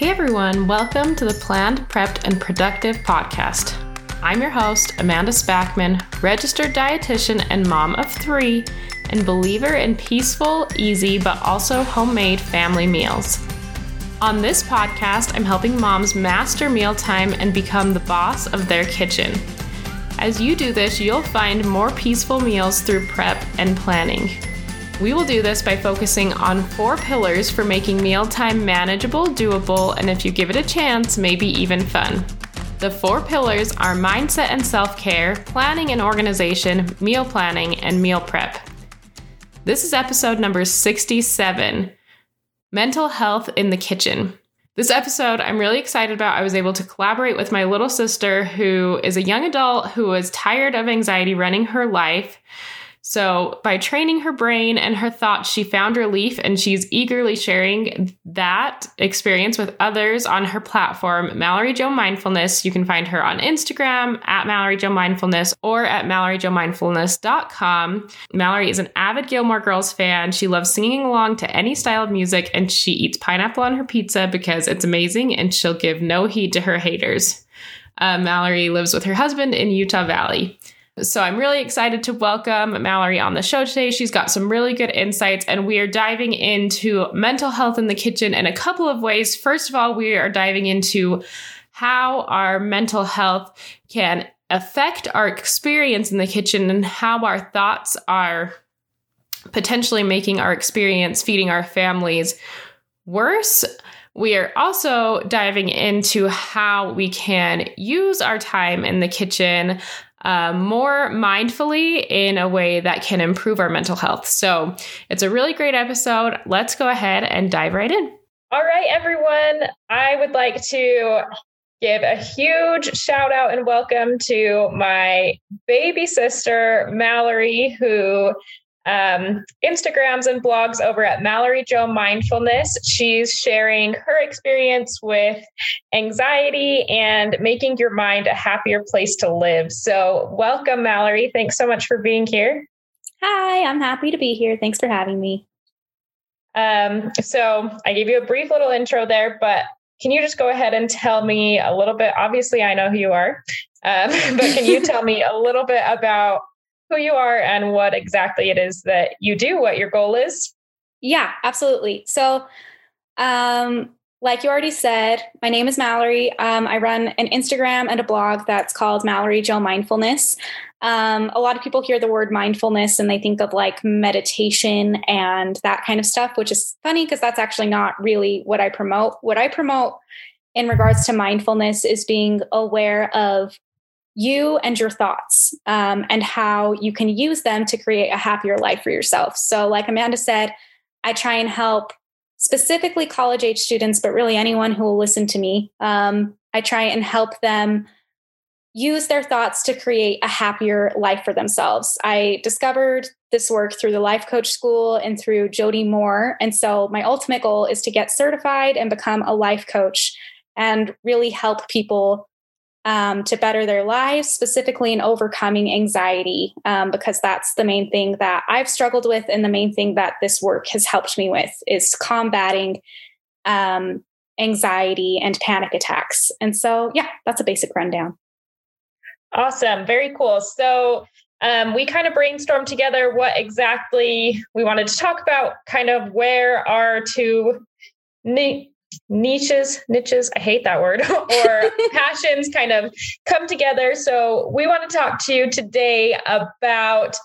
Hey everyone, welcome to the Planned, Prepped, and Productive podcast. I'm your host, Amanda Spackman, registered dietitian and mom of three, and believer in peaceful, easy, but also homemade family meals. On this podcast, I'm helping moms master mealtime and become the boss of their kitchen. As you do this, you'll find more peaceful meals through prep and planning. We will do this by focusing on four pillars for making mealtime manageable, doable, and if you give it a chance, maybe even fun. The four pillars are mindset and self care, planning and organization, meal planning, and meal prep. This is episode number 67 Mental Health in the Kitchen. This episode I'm really excited about. I was able to collaborate with my little sister, who is a young adult who was tired of anxiety running her life. So, by training her brain and her thoughts, she found relief and she's eagerly sharing that experience with others on her platform, Mallory Joe Mindfulness. You can find her on Instagram at Mallory Joe Mindfulness or at MalloryJoeMindfulness.com. Mallory is an avid Gilmore Girls fan. She loves singing along to any style of music and she eats pineapple on her pizza because it's amazing and she'll give no heed to her haters. Uh, Mallory lives with her husband in Utah Valley. So I'm really excited to welcome Mallory on the show today. She's got some really good insights, and we are diving into mental health in the kitchen in a couple of ways. First of all, we are diving into how our mental health can affect our experience in the kitchen and how our thoughts are potentially making our experience feeding our families worse. We are also diving into how we can use our time in the kitchen uh, more mindfully in a way that can improve our mental health. So it's a really great episode. Let's go ahead and dive right in. All right, everyone. I would like to give a huge shout out and welcome to my baby sister, Mallory, who um, Instagrams and blogs over at Mallory Joe Mindfulness. She's sharing her experience with anxiety and making your mind a happier place to live. So, welcome, Mallory. Thanks so much for being here. Hi, I'm happy to be here. Thanks for having me. Um, so, I gave you a brief little intro there, but can you just go ahead and tell me a little bit? Obviously, I know who you are, um, but can you tell me a little bit about who you are and what exactly it is that you do, what your goal is? Yeah, absolutely. So, um, like you already said, my name is Mallory. Um, I run an Instagram and a blog that's called Mallory Joe Mindfulness. Um, a lot of people hear the word mindfulness and they think of like meditation and that kind of stuff, which is funny because that's actually not really what I promote. What I promote in regards to mindfulness is being aware of you and your thoughts um, and how you can use them to create a happier life for yourself. So, like Amanda said, I try and help specifically college age students, but really anyone who will listen to me. Um, I try and help them use their thoughts to create a happier life for themselves. I discovered this work through the Life Coach School and through Jody Moore. And so, my ultimate goal is to get certified and become a life coach and really help people um, to better their lives, specifically in overcoming anxiety, um, because that's the main thing that I've struggled with, and the main thing that this work has helped me with is combating um, anxiety and panic attacks. And so, yeah, that's a basic rundown. Awesome. Very cool. So, um, we kind of brainstormed together what exactly we wanted to talk about, kind of where our two niches niches i hate that word or passions kind of come together. So we want to talk to you today about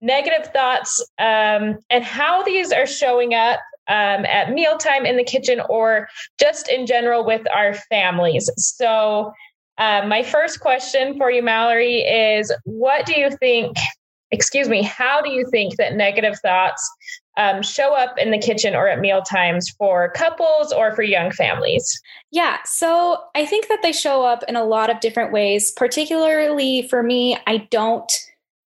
negative thoughts um, and how these are showing up um, at mealtime in the kitchen or just in general with our families. So uh, my first question for you mallory is what do you think excuse me how do you think that negative thoughts um, show up in the kitchen or at meal times for couples or for young families? Yeah, so I think that they show up in a lot of different ways. Particularly for me, I don't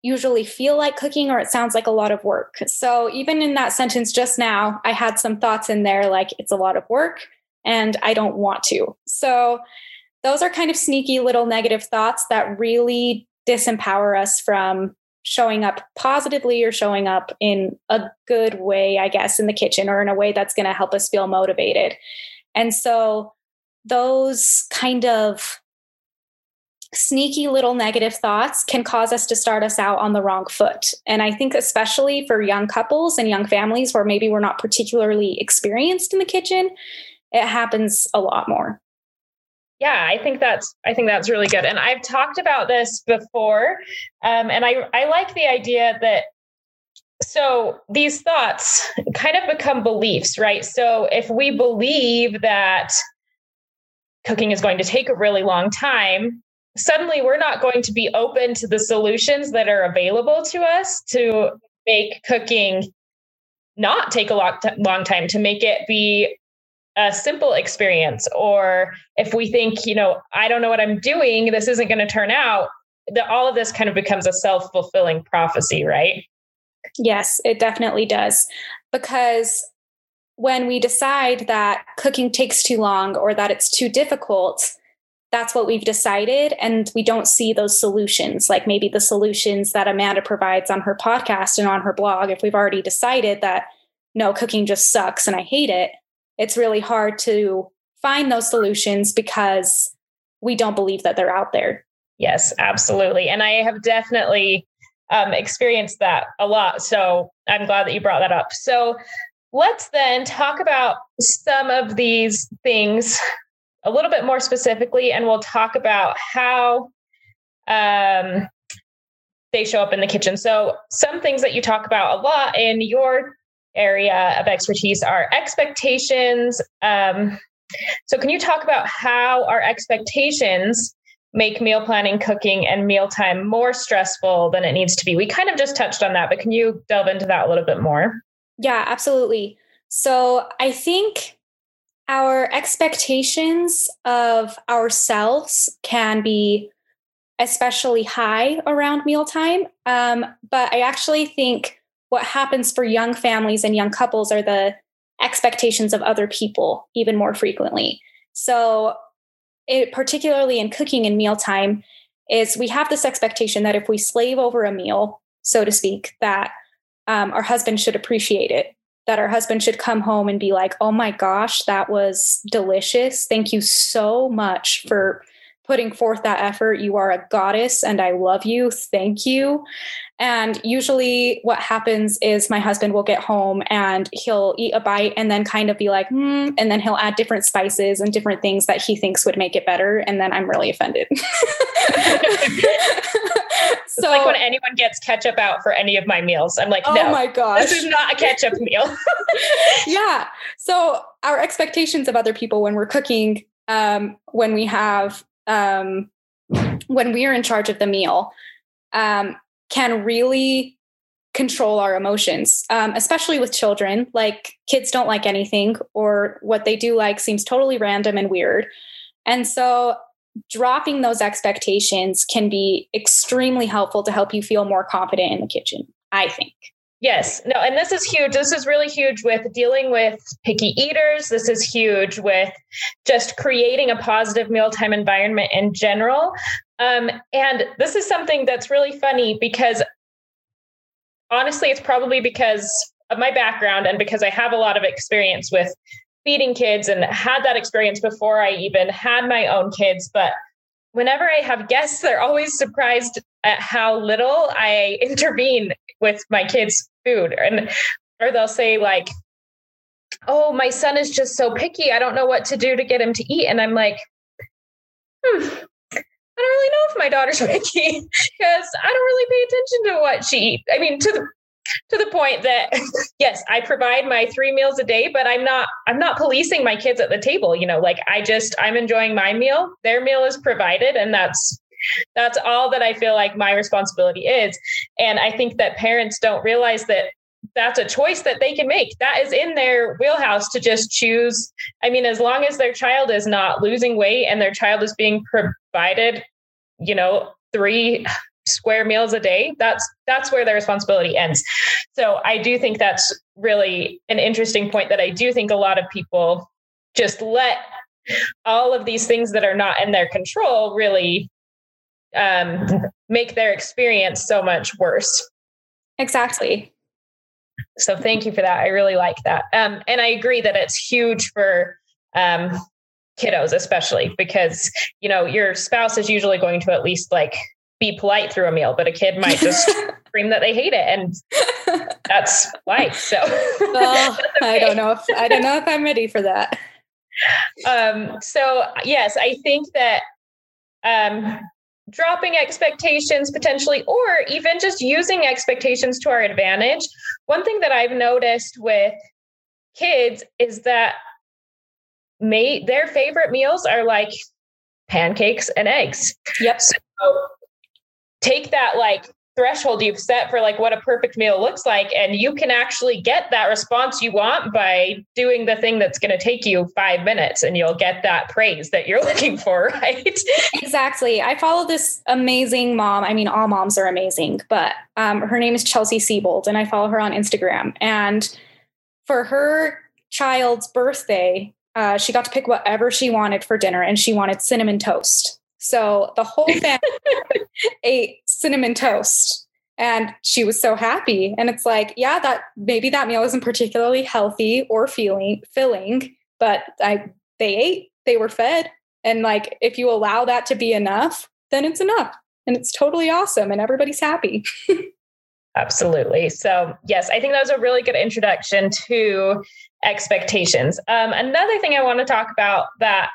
usually feel like cooking or it sounds like a lot of work. So even in that sentence just now, I had some thoughts in there like it's a lot of work and I don't want to. So those are kind of sneaky little negative thoughts that really disempower us from showing up positively or showing up in a good way, I guess, in the kitchen or in a way that's going to help us feel motivated. And so those kind of sneaky little negative thoughts can cause us to start us out on the wrong foot. And I think, especially for young couples and young families where maybe we're not particularly experienced in the kitchen, it happens a lot more. Yeah, I think that's I think that's really good. And I've talked about this before, um, and I I like the idea that so these thoughts kind of become beliefs, right? So if we believe that cooking is going to take a really long time, suddenly we're not going to be open to the solutions that are available to us to make cooking not take a long, long time to make it be a simple experience or if we think you know i don't know what i'm doing this isn't going to turn out that all of this kind of becomes a self-fulfilling prophecy right? Yes it definitely does. Because when we decide that cooking takes too long or that it's too difficult that's what we've decided and we don't see those solutions like maybe the solutions that amanda provides on her podcast and on her blog if we've already decided that no cooking just sucks and i hate it it's really hard to find those solutions because we don't believe that they're out there. Yes, absolutely. And I have definitely um, experienced that a lot. So I'm glad that you brought that up. So let's then talk about some of these things a little bit more specifically, and we'll talk about how um, they show up in the kitchen. So, some things that you talk about a lot in your area of expertise are expectations. Um, so, can you talk about how our expectations make meal planning, cooking, and mealtime more stressful than it needs to be? We kind of just touched on that, but can you delve into that a little bit more? Yeah, absolutely. So, I think our expectations of ourselves can be especially high around mealtime. Um, but I actually think what happens for young families and young couples are the expectations of other people even more frequently. So, it, particularly in cooking and mealtime, is we have this expectation that if we slave over a meal, so to speak, that um, our husband should appreciate it. That our husband should come home and be like, "Oh my gosh, that was delicious! Thank you so much for putting forth that effort. You are a goddess and I love you. Thank you. And usually, what happens is my husband will get home and he'll eat a bite and then kind of be like, hmm, and then he'll add different spices and different things that he thinks would make it better. And then I'm really offended. so, it's like when anyone gets ketchup out for any of my meals, I'm like, oh no, my gosh, this is not a ketchup meal. yeah. So, our expectations of other people when we're cooking, um, when we have um, when we are in charge of the meal um, can really control our emotions, um, especially with children. Like kids don't like anything, or what they do like seems totally random and weird. And so dropping those expectations can be extremely helpful to help you feel more confident in the kitchen, I think. Yes, no, and this is huge. This is really huge with dealing with picky eaters. This is huge with just creating a positive mealtime environment in general. Um, and this is something that's really funny because honestly, it's probably because of my background and because I have a lot of experience with feeding kids and had that experience before I even had my own kids. But whenever I have guests, they're always surprised at how little I intervene with my kids' food. And or they'll say like, "Oh, my son is just so picky. I don't know what to do to get him to eat." And I'm like, "Hmm, I don't really know if my daughter's picky because I don't really pay attention to what she eats. I mean, to the to the point that yes, I provide my three meals a day, but I'm not I'm not policing my kids at the table. You know, like I just I'm enjoying my meal. Their meal is provided, and that's that's all that I feel like my responsibility is. And I think that parents don't realize that that's a choice that they can make. That is in their wheelhouse to just choose. I mean, as long as their child is not losing weight and their child is being provided, you know, three square meals a day, that's that's where the responsibility ends. So I do think that's really an interesting point that I do think a lot of people just let all of these things that are not in their control really um, make their experience so much worse. Exactly. So thank you for that. I really like that. Um, and I agree that it's huge for um, kiddos, especially because, you know, your spouse is usually going to at least like be polite through a meal, but a kid might just scream that they hate it. And that's life. So oh, okay. I don't know if I don't know if I'm ready for that. Um, so yes, I think that um, dropping expectations potentially, or even just using expectations to our advantage. One thing that I've noticed with kids is that may their favorite meals are like pancakes and eggs. Yep. So take that like threshold you've set for like what a perfect meal looks like and you can actually get that response you want by doing the thing that's going to take you 5 minutes and you'll get that praise that you're looking for right? Exactly. I follow this amazing mom. I mean all moms are amazing but um, her name is chelsea siebold and i follow her on instagram. And for her child's birthday uh, she got to pick whatever she wanted for dinner and she wanted cinnamon toast so the whole family ate cinnamon toast and she was so happy. And it's like, yeah, that maybe that meal isn't particularly healthy or feeling filling, but I they ate, they were fed. And like if you allow that to be enough, then it's enough. And it's totally awesome and everybody's happy. Absolutely. So, yes, I think that was a really good introduction to expectations. Um, another thing I want to talk about that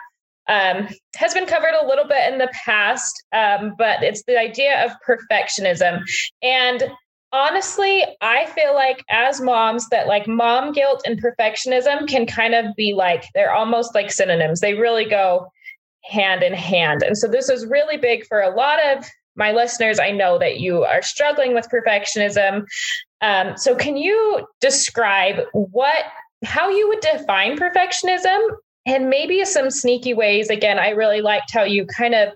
um, has been covered a little bit in the past, um, but it's the idea of perfectionism. And honestly, I feel like as moms, that like mom guilt and perfectionism can kind of be like, they're almost like synonyms. They really go hand in hand. And so this is really big for a lot of my listeners. I know that you are struggling with perfectionism. Um, so can you describe what how you would define perfectionism and maybe some sneaky ways. Again, I really liked how you kind of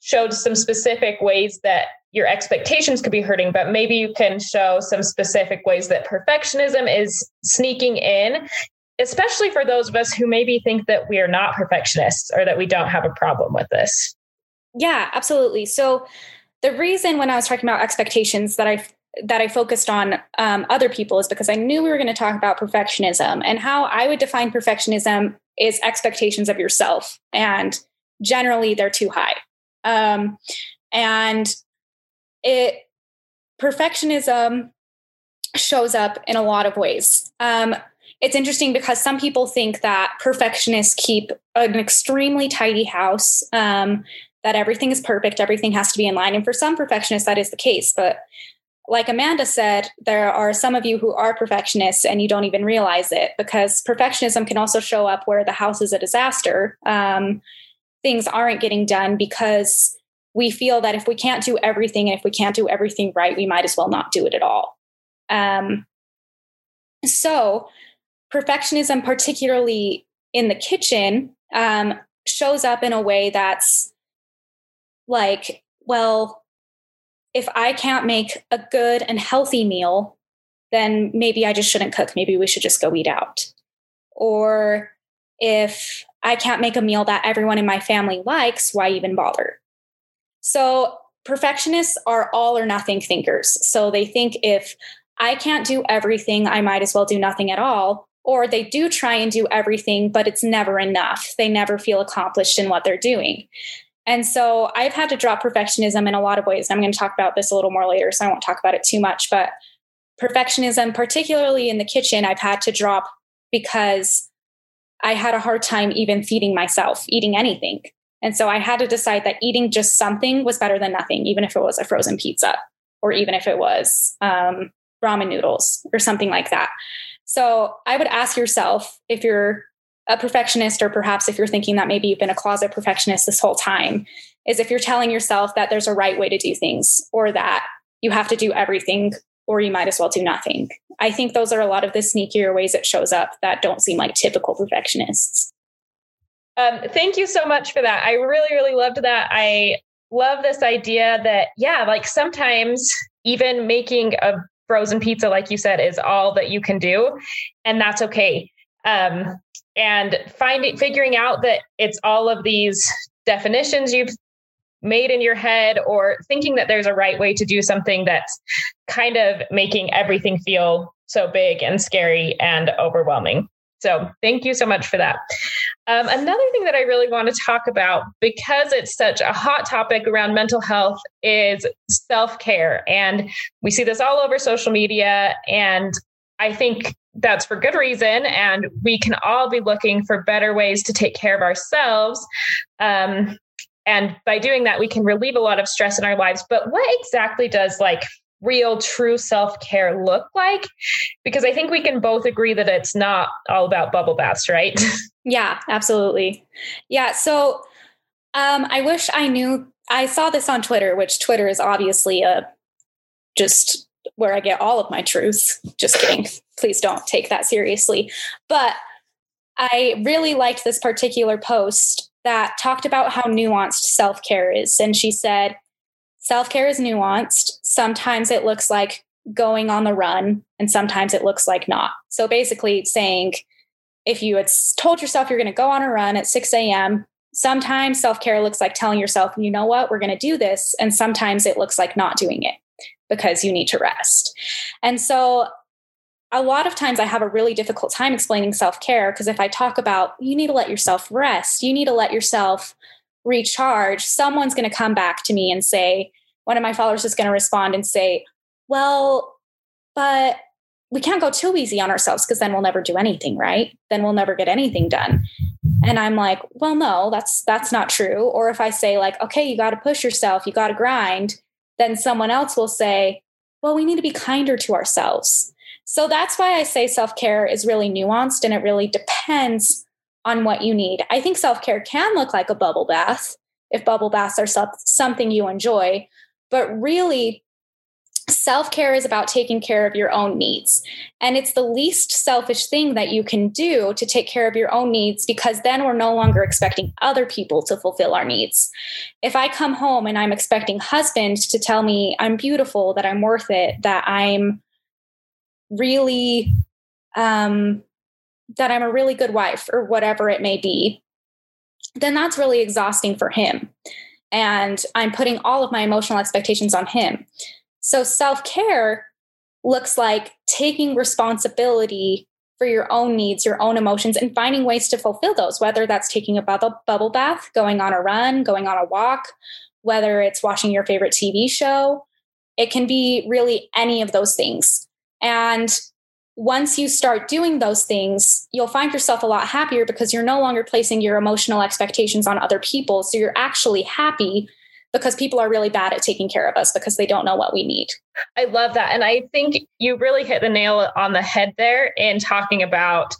showed some specific ways that your expectations could be hurting, but maybe you can show some specific ways that perfectionism is sneaking in, especially for those of us who maybe think that we are not perfectionists or that we don't have a problem with this. Yeah, absolutely. So, the reason when I was talking about expectations that I that I focused on um, other people is because I knew we were going to talk about perfectionism and how I would define perfectionism is expectations of yourself, and generally they're too high. Um, and it perfectionism shows up in a lot of ways. Um, it's interesting because some people think that perfectionists keep an extremely tidy house, um, that everything is perfect, everything has to be in line. And for some perfectionists, that is the case. But like Amanda said, there are some of you who are perfectionists and you don't even realize it because perfectionism can also show up where the house is a disaster. Um, things aren't getting done because we feel that if we can't do everything and if we can't do everything right, we might as well not do it at all. Um, so, perfectionism, particularly in the kitchen, um, shows up in a way that's like, well, if I can't make a good and healthy meal, then maybe I just shouldn't cook. Maybe we should just go eat out. Or if I can't make a meal that everyone in my family likes, why even bother? So, perfectionists are all or nothing thinkers. So, they think if I can't do everything, I might as well do nothing at all. Or they do try and do everything, but it's never enough. They never feel accomplished in what they're doing. And so I've had to drop perfectionism in a lot of ways. I'm going to talk about this a little more later, so I won't talk about it too much. But perfectionism, particularly in the kitchen, I've had to drop because I had a hard time even feeding myself, eating anything. And so I had to decide that eating just something was better than nothing, even if it was a frozen pizza or even if it was um, ramen noodles or something like that. So I would ask yourself if you're a perfectionist, or perhaps if you're thinking that maybe you've been a closet perfectionist this whole time, is if you're telling yourself that there's a right way to do things or that you have to do everything or you might as well do nothing. I think those are a lot of the sneakier ways it shows up that don't seem like typical perfectionists. Um, thank you so much for that. I really, really loved that. I love this idea that, yeah, like sometimes even making a frozen pizza, like you said, is all that you can do. And that's okay. Um, and finding figuring out that it's all of these definitions you've made in your head or thinking that there's a right way to do something that's kind of making everything feel so big and scary and overwhelming. So thank you so much for that. Um, another thing that I really want to talk about, because it's such a hot topic around mental health, is self care. And we see this all over social media. And I think that's for good reason. And we can all be looking for better ways to take care of ourselves. Um, and by doing that, we can relieve a lot of stress in our lives. But what exactly does like real true self-care look like because i think we can both agree that it's not all about bubble baths right yeah absolutely yeah so um i wish i knew i saw this on twitter which twitter is obviously a just where i get all of my truths just kidding please don't take that seriously but i really liked this particular post that talked about how nuanced self-care is and she said Self care is nuanced. Sometimes it looks like going on the run, and sometimes it looks like not. So basically, saying if you had told yourself you're going to go on a run at 6 a.m., sometimes self care looks like telling yourself, you know what, we're going to do this. And sometimes it looks like not doing it because you need to rest. And so a lot of times I have a really difficult time explaining self care because if I talk about you need to let yourself rest, you need to let yourself recharge, someone's going to come back to me and say, one of my followers is going to respond and say, well, but we can't go too easy on ourselves because then we'll never do anything, right? Then we'll never get anything done. And I'm like, well, no, that's that's not true. Or if I say like, okay, you got to push yourself, you got to grind, then someone else will say, well, we need to be kinder to ourselves. So that's why I say self-care is really nuanced and it really depends on what you need. I think self care can look like a bubble bath if bubble baths are something you enjoy, but really, self care is about taking care of your own needs. And it's the least selfish thing that you can do to take care of your own needs because then we're no longer expecting other people to fulfill our needs. If I come home and I'm expecting husband to tell me I'm beautiful, that I'm worth it, that I'm really um that I'm a really good wife or whatever it may be, then that's really exhausting for him. And I'm putting all of my emotional expectations on him. So self care looks like taking responsibility for your own needs, your own emotions, and finding ways to fulfill those, whether that's taking a bubble, bubble bath, going on a run, going on a walk, whether it's watching your favorite TV show. It can be really any of those things. And once you start doing those things, you'll find yourself a lot happier because you're no longer placing your emotional expectations on other people. So you're actually happy because people are really bad at taking care of us because they don't know what we need. I love that. And I think you really hit the nail on the head there in talking about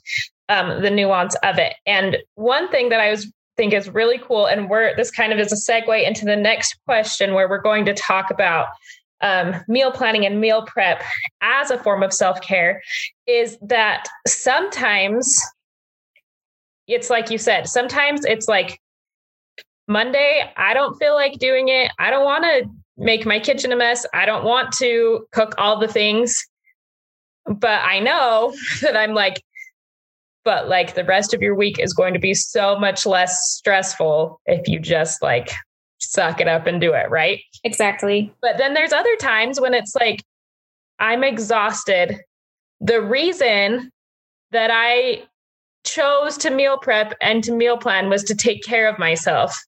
um, the nuance of it. And one thing that I was think is really cool, and we're this kind of is a segue into the next question where we're going to talk about um, meal planning and meal prep as a form of self care is that sometimes it's like you said, sometimes it's like Monday, I don't feel like doing it. I don't want to make my kitchen a mess. I don't want to cook all the things. But I know that I'm like, but like the rest of your week is going to be so much less stressful if you just like suck it up and do it, right? Exactly. But then there's other times when it's like, I'm exhausted. The reason that I chose to meal prep and to meal plan was to take care of myself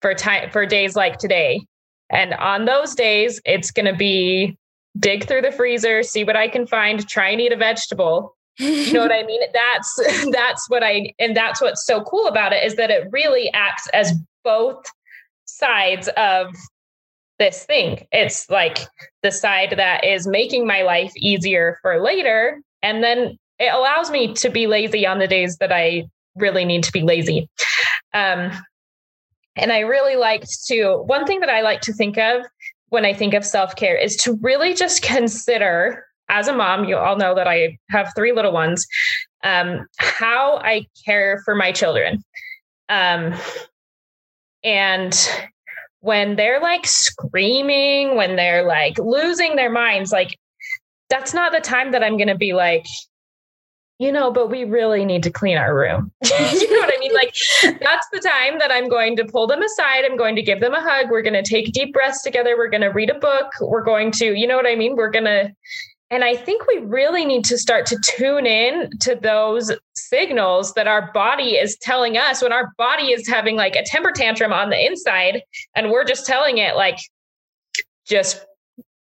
for time for days like today. And on those days, it's going to be dig through the freezer, see what I can find, try and eat a vegetable. you know what I mean? That's that's what I and that's what's so cool about it is that it really acts as both sides of this thing. It's like the side that is making my life easier for later. And then it allows me to be lazy on the days that I really need to be lazy. Um, and I really liked to, one thing that I like to think of when I think of self care is to really just consider, as a mom, you all know that I have three little ones, um, how I care for my children. Um, and when they're like screaming, when they're like losing their minds, like that's not the time that I'm going to be like, you know, but we really need to clean our room. you know what I mean? Like, that's the time that I'm going to pull them aside. I'm going to give them a hug. We're going to take deep breaths together. We're going to read a book. We're going to, you know what I mean? We're going to, And I think we really need to start to tune in to those signals that our body is telling us when our body is having like a temper tantrum on the inside and we're just telling it like just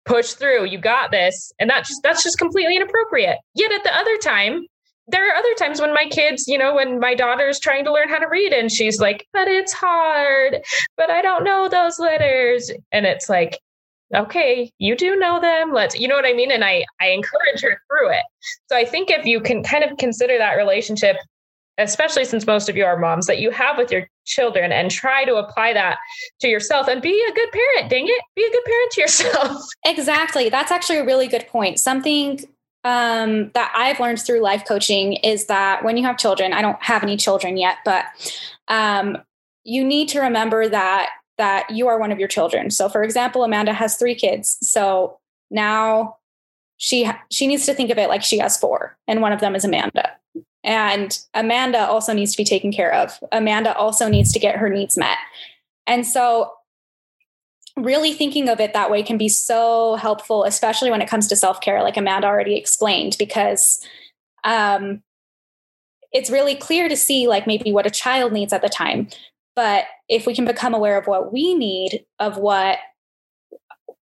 push through you got this and that's just that's just completely inappropriate yet at the other time there are other times when my kids, you know, when my daughter's trying to learn how to read and she's like, but it's hard, but I don't know those letters. And it's like, okay, you do know them. Let's, you know what I mean? And I, I encourage her through it. So I think if you can kind of consider that relationship, especially since most of you are moms, that you have with your children and try to apply that to yourself and be a good parent. Dang it. Be a good parent to yourself. Exactly. That's actually a really good point. Something um, that I've learned through life coaching is that when you have children, I don't have any children yet, but um, you need to remember that that you are one of your children. So, for example, Amanda has three kids, so now she she needs to think of it like she has four, and one of them is Amanda. And Amanda also needs to be taken care of. Amanda also needs to get her needs met. And so really thinking of it that way can be so helpful, especially when it comes to self care, like Amanda already explained, because um, it's really clear to see, like, maybe what a child needs at the time. But if we can become aware of what we need, of what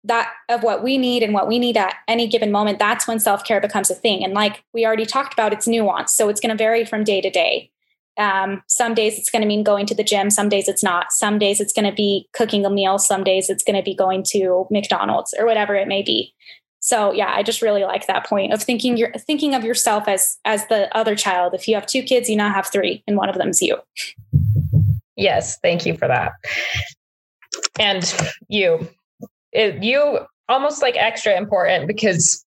that of what we need and what we need at any given moment that's when self-care becomes a thing and like we already talked about it's nuanced so it's going to vary from day to day um, some days it's going to mean going to the gym. Some days it's not. Some days it's going to be cooking a meal. Some days it's going to be going to McDonald's or whatever it may be. So yeah, I just really like that point of thinking you're thinking of yourself as as the other child. If you have two kids, you now have three, and one of them's you. Yes, thank you for that. And you, it, you almost like extra important because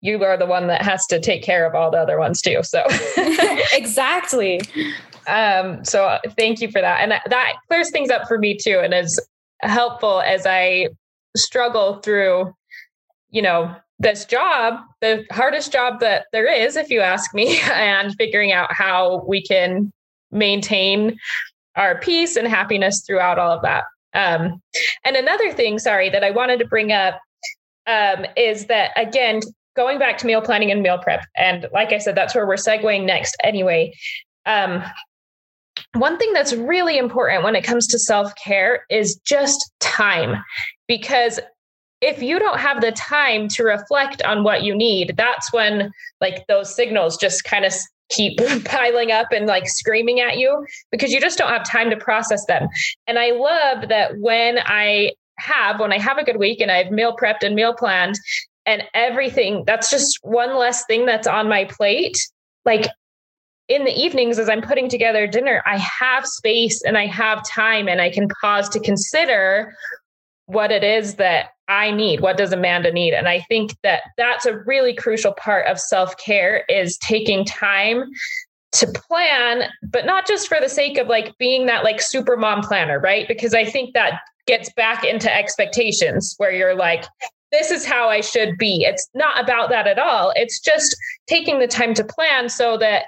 you are the one that has to take care of all the other ones too. So exactly. Um, so uh, thank you for that. And that, that clears things up for me too. And is helpful as I struggle through, you know, this job, the hardest job that there is, if you ask me, and figuring out how we can maintain our peace and happiness throughout all of that. Um, and another thing, sorry, that I wanted to bring up um, is that again, going back to meal planning and meal prep, and like I said, that's where we're segueing next anyway. Um, one thing that's really important when it comes to self care is just time. Because if you don't have the time to reflect on what you need, that's when like those signals just kind of keep piling up and like screaming at you because you just don't have time to process them. And I love that when I have, when I have a good week and I've meal prepped and meal planned and everything, that's just one less thing that's on my plate. Like in the evenings as I'm putting together dinner, I have space and I have time and I can pause to consider what it is that I need. What does Amanda need? And I think that that's a really crucial part of self-care is taking time to plan, but not just for the sake of like being that like super mom planner, right? Because I think that gets back into expectations where you're like, this is how I should be. It's not about that at all. It's just taking the time to plan so that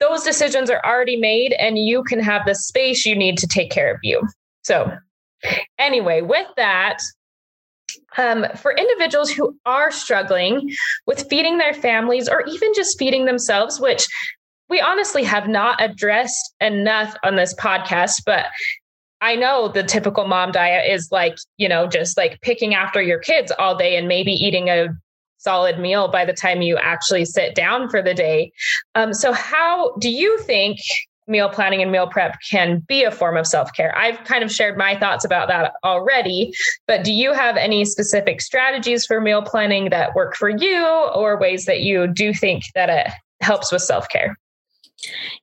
those decisions are already made and you can have the space you need to take care of you. So, anyway, with that, um, for individuals who are struggling with feeding their families or even just feeding themselves, which we honestly have not addressed enough on this podcast, but I know the typical mom diet is like, you know, just like picking after your kids all day and maybe eating a solid meal by the time you actually sit down for the day. Um, so, how do you think meal planning and meal prep can be a form of self care? I've kind of shared my thoughts about that already, but do you have any specific strategies for meal planning that work for you or ways that you do think that it helps with self care?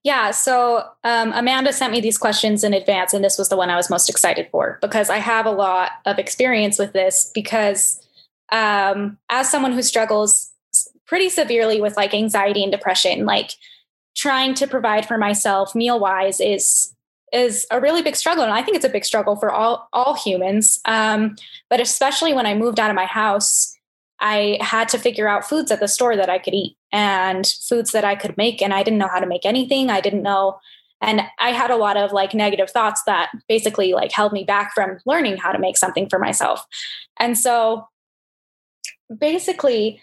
Yeah, so um, Amanda sent me these questions in advance, and this was the one I was most excited for because I have a lot of experience with this. Because um, as someone who struggles pretty severely with like anxiety and depression, like trying to provide for myself meal wise is is a really big struggle, and I think it's a big struggle for all all humans. Um, but especially when I moved out of my house, I had to figure out foods at the store that I could eat and foods that I could make, and I didn't know how to make anything. I didn't know and i had a lot of like negative thoughts that basically like held me back from learning how to make something for myself and so basically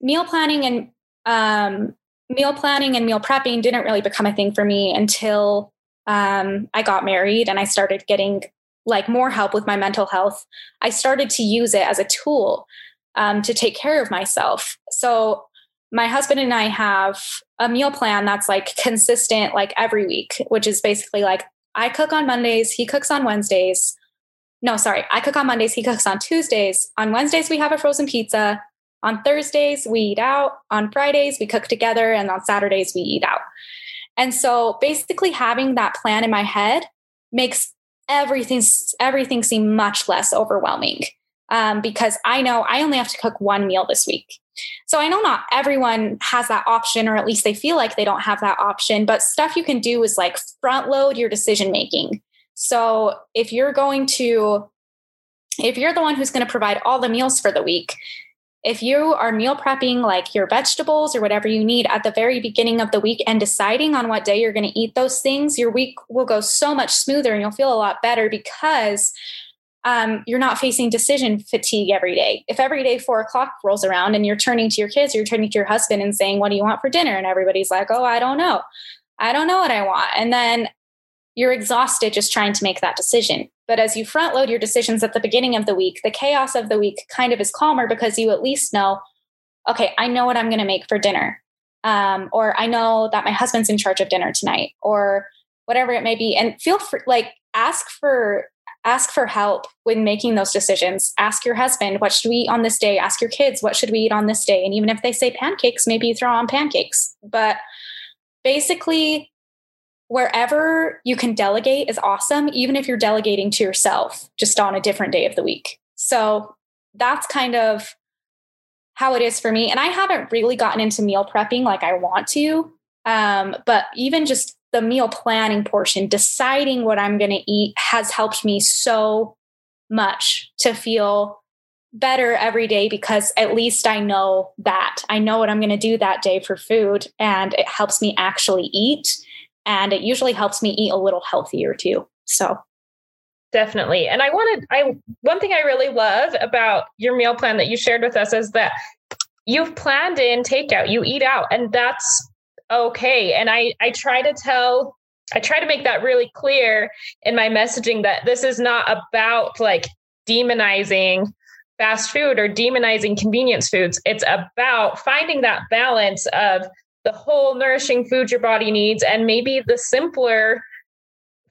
meal planning and um, meal planning and meal prepping didn't really become a thing for me until um, I got married and I started getting like more help with my mental health. I started to use it as a tool um, to take care of myself. So my husband and I have a meal plan that's like consistent, like every week, which is basically like I cook on Mondays, he cooks on Wednesdays. No, sorry, I cook on Mondays, he cooks on Tuesdays. On Wednesdays, we have a frozen pizza. On Thursdays, we eat out. On Fridays, we cook together. And on Saturdays, we eat out. And so basically having that plan in my head makes everything everything seem much less overwhelming um, because I know I only have to cook one meal this week. So I know not everyone has that option, or at least they feel like they don't have that option. But stuff you can do is like front load your decision making. So if you're going to, if you're the one who's going to provide all the meals for the week, if you are meal prepping like your vegetables or whatever you need at the very beginning of the week and deciding on what day you're going to eat those things, your week will go so much smoother and you'll feel a lot better because um, you're not facing decision fatigue every day. If every day four o'clock rolls around and you're turning to your kids, you're turning to your husband and saying, What do you want for dinner? And everybody's like, Oh, I don't know. I don't know what I want. And then you're exhausted just trying to make that decision. But as you front load your decisions at the beginning of the week, the chaos of the week kind of is calmer because you at least know, okay, I know what I'm going to make for dinner. Um, or I know that my husband's in charge of dinner tonight, or whatever it may be. And feel free, like, ask for ask for help when making those decisions. Ask your husband, what should we eat on this day? Ask your kids, what should we eat on this day? And even if they say pancakes, maybe you throw on pancakes. But basically, wherever you can delegate is awesome, even if you're delegating to yourself just on a different day of the week. So that's kind of how it is for me. And I haven't really gotten into meal prepping like I want to. Um, but even just the meal planning portion, deciding what I'm going to eat has helped me so much to feel better every day because at least I know that I know what I'm going to do that day for food and it helps me actually eat and it usually helps me eat a little healthier too. So definitely. And I wanted I one thing I really love about your meal plan that you shared with us is that you've planned in takeout, you eat out and that's okay. And I I try to tell I try to make that really clear in my messaging that this is not about like demonizing fast food or demonizing convenience foods. It's about finding that balance of the whole nourishing food your body needs and maybe the simpler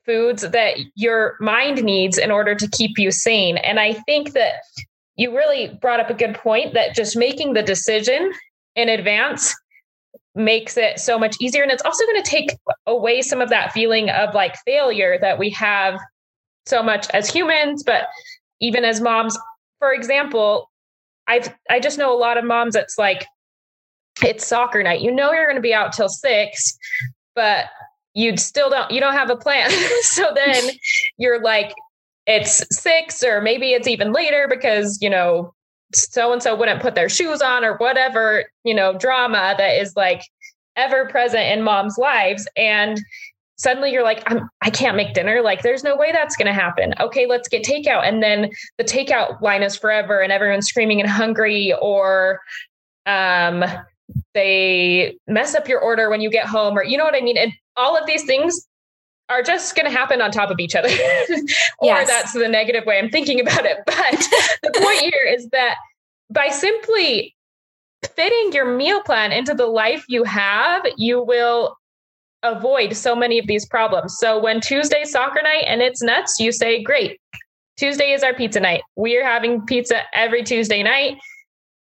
foods that your mind needs in order to keep you sane. And I think that you really brought up a good point that just making the decision in advance makes it so much easier. And it's also going to take away some of that feeling of like failure that we have so much as humans, but even as moms. For example, I've I just know a lot of moms that's like, it's soccer night. You know you're going to be out till six, but you still don't you don't have a plan. so then you're like, it's six, or maybe it's even later because you know so and so wouldn't put their shoes on or whatever, you know, drama that is like ever present in mom's lives. And suddenly you're like, I'm, I can't make dinner. Like, there's no way that's going to happen. Okay, let's get takeout. And then the takeout line is forever and everyone's screaming and hungry, or um, they mess up your order when you get home, or you know what I mean? And all of these things are just going to happen on top of each other. or yes. that's the negative way I'm thinking about it. But the point here is that by simply fitting your meal plan into the life you have, you will avoid so many of these problems. So when Tuesday soccer night and it's nuts, you say, Great, Tuesday is our pizza night. We are having pizza every Tuesday night.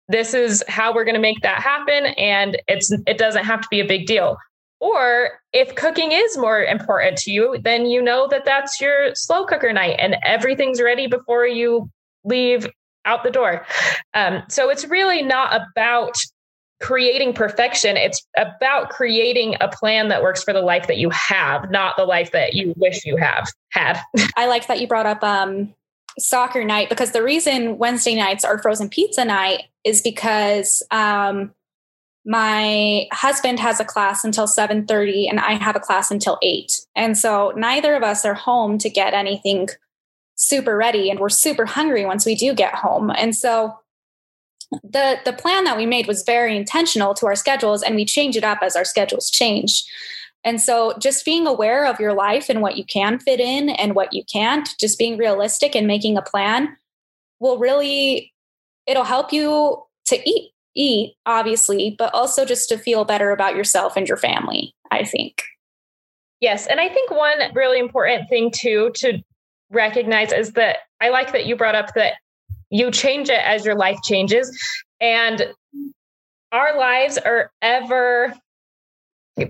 This is how we're going to make that happen. And it's it doesn't have to be a big deal. Or if cooking is more important to you, then you know that that's your slow cooker night and everything's ready before you leave out the door. Um, so it's really not about creating perfection. It's about creating a plan that works for the life that you have, not the life that you wish you have had. I like that you brought up um, soccer night because the reason Wednesday nights are frozen pizza night is because um, my husband has a class until 7:30 and I have a class until 8. And so neither of us are home to get anything super ready and we're super hungry once we do get home. And so the the plan that we made was very intentional to our schedules and we change it up as our schedules change and so just being aware of your life and what you can fit in and what you can't just being realistic and making a plan will really it'll help you to eat eat obviously but also just to feel better about yourself and your family i think. Yes and i think one really important thing too to recognize is that i like that you brought up that you change it as your life changes and our lives are ever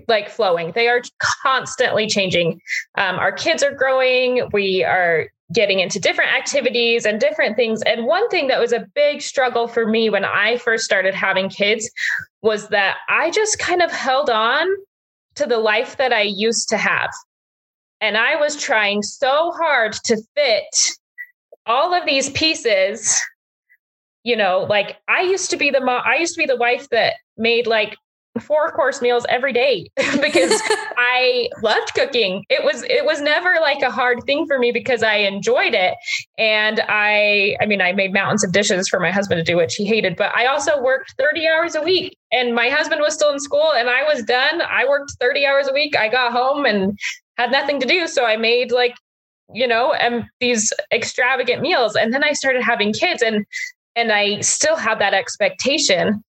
like flowing. They are constantly changing. Um, our kids are growing. We are getting into different activities and different things. And one thing that was a big struggle for me when i first started having kids was that i just kind of held on to the life that i used to have. And i was trying so hard to fit all of these pieces you know like i used to be the mom i used to be the wife that made like four course meals every day because I loved cooking. It was it was never like a hard thing for me because I enjoyed it. And I I mean I made mountains of dishes for my husband to do which he hated, but I also worked 30 hours a week and my husband was still in school and I was done. I worked 30 hours a week. I got home and had nothing to do so I made like you know, and these extravagant meals. And then I started having kids and and I still had that expectation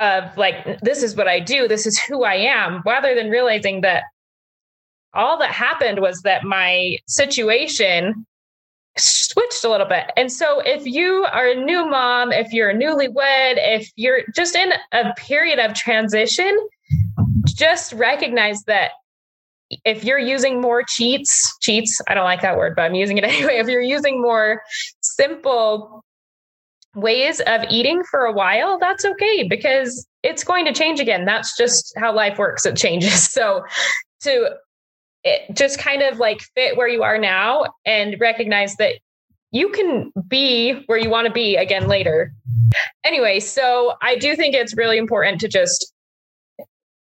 of like, this is what I do, this is who I am, rather than realizing that all that happened was that my situation switched a little bit. And so if you are a new mom, if you're a newlywed, if you're just in a period of transition, just recognize that if you're using more cheats, cheats, I don't like that word, but I'm using it anyway. If you're using more simple ways of eating for a while, that's okay because it's going to change again. That's just how life works. It changes. So to it, just kind of like fit where you are now and recognize that you can be where you want to be again later. Anyway, so I do think it's really important to just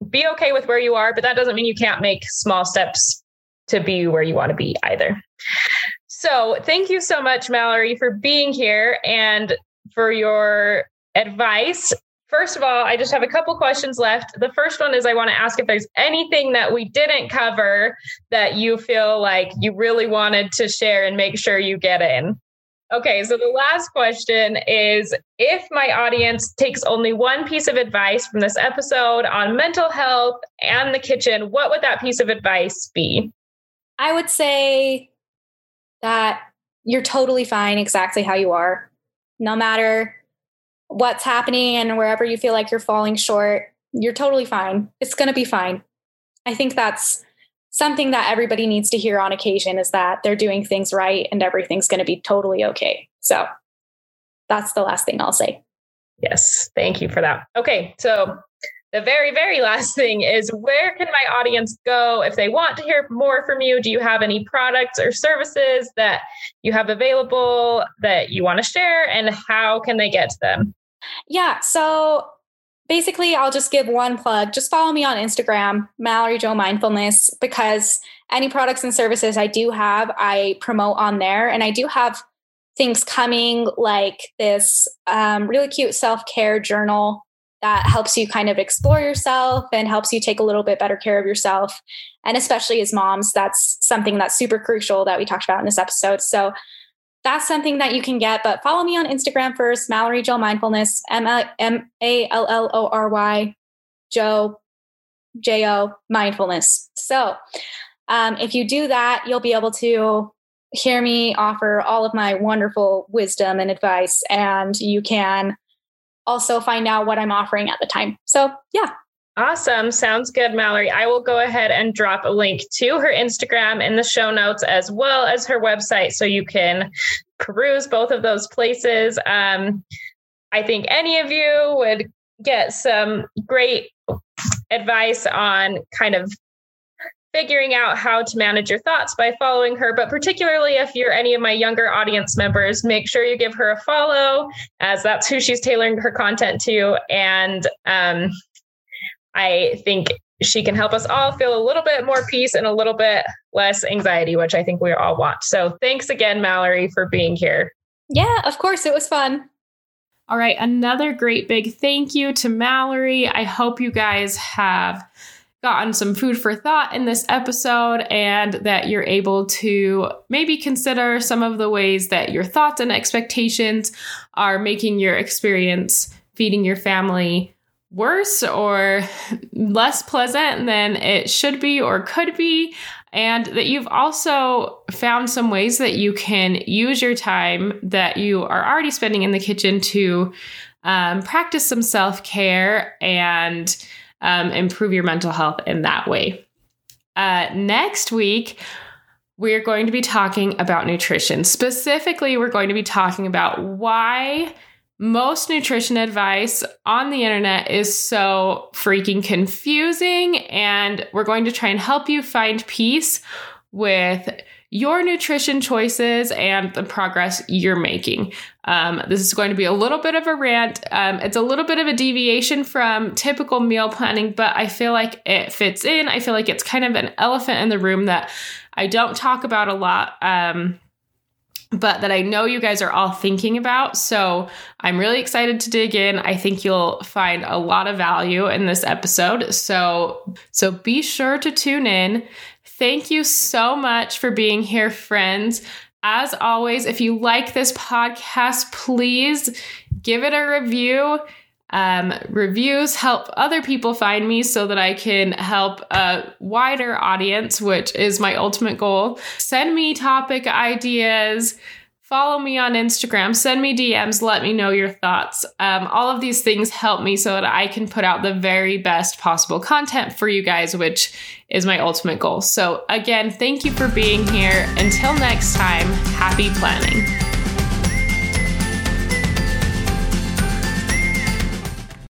be okay with where you are, but that doesn't mean you can't make small steps to be where you want to be either. So, thank you so much, Mallory, for being here and for your advice. First of all, I just have a couple questions left. The first one is I want to ask if there's anything that we didn't cover that you feel like you really wanted to share and make sure you get in. Okay, so the last question is if my audience takes only one piece of advice from this episode on mental health and the kitchen, what would that piece of advice be? I would say that you're totally fine exactly how you are. No matter what's happening and wherever you feel like you're falling short, you're totally fine. It's going to be fine. I think that's something that everybody needs to hear on occasion is that they're doing things right and everything's going to be totally okay. So that's the last thing I'll say. Yes, thank you for that. Okay, so the very, very last thing is where can my audience go if they want to hear more from you? Do you have any products or services that you have available that you want to share? And how can they get to them? Yeah, so basically, I'll just give one plug. Just follow me on Instagram, Mallory Jo Mindfulness, because any products and services I do have, I promote on there. And I do have things coming like this um, really cute self care journal that helps you kind of explore yourself and helps you take a little bit better care of yourself. And especially as moms, that's something that's super crucial that we talked about in this episode. So that's something that you can get. But follow me on Instagram first, Mallory Jo Mindfulness, M A L L O R Y, Jo, J O, Mindfulness. So um, if you do that, you'll be able to hear me offer all of my wonderful wisdom and advice, and you can also find out what I'm offering at the time. So, yeah, Awesome. Sounds good, Mallory. I will go ahead and drop a link to her Instagram in the show notes as well as her website so you can peruse both of those places. Um, I think any of you would get some great advice on kind of figuring out how to manage your thoughts by following her. But particularly if you're any of my younger audience members, make sure you give her a follow, as that's who she's tailoring her content to. And um, I think she can help us all feel a little bit more peace and a little bit less anxiety, which I think we all want. So thanks again, Mallory, for being here. Yeah, of course. It was fun. All right, another great big thank you to Mallory. I hope you guys have gotten some food for thought in this episode and that you're able to maybe consider some of the ways that your thoughts and expectations are making your experience feeding your family worse or less pleasant than it should be or could be. And that you've also found some ways that you can use your time that you are already spending in the kitchen to um, practice some self care and um, improve your mental health in that way. Uh, next week, we're going to be talking about nutrition. Specifically, we're going to be talking about why most nutrition advice on the internet is so freaking confusing. And we're going to try and help you find peace with your nutrition choices and the progress you're making. Um, this is going to be a little bit of a rant. Um, it's a little bit of a deviation from typical meal planning, but I feel like it fits in. I feel like it's kind of an elephant in the room that I don't talk about a lot. Um, but that I know you guys are all thinking about. So I'm really excited to dig in. I think you'll find a lot of value in this episode. So so be sure to tune in. Thank you so much for being here, friends. As always, if you like this podcast, please give it a review. Um, reviews help other people find me so that I can help a wider audience, which is my ultimate goal. Send me topic ideas. Follow me on Instagram, send me DMs, let me know your thoughts. Um, all of these things help me so that I can put out the very best possible content for you guys, which is my ultimate goal. So, again, thank you for being here. Until next time, happy planning.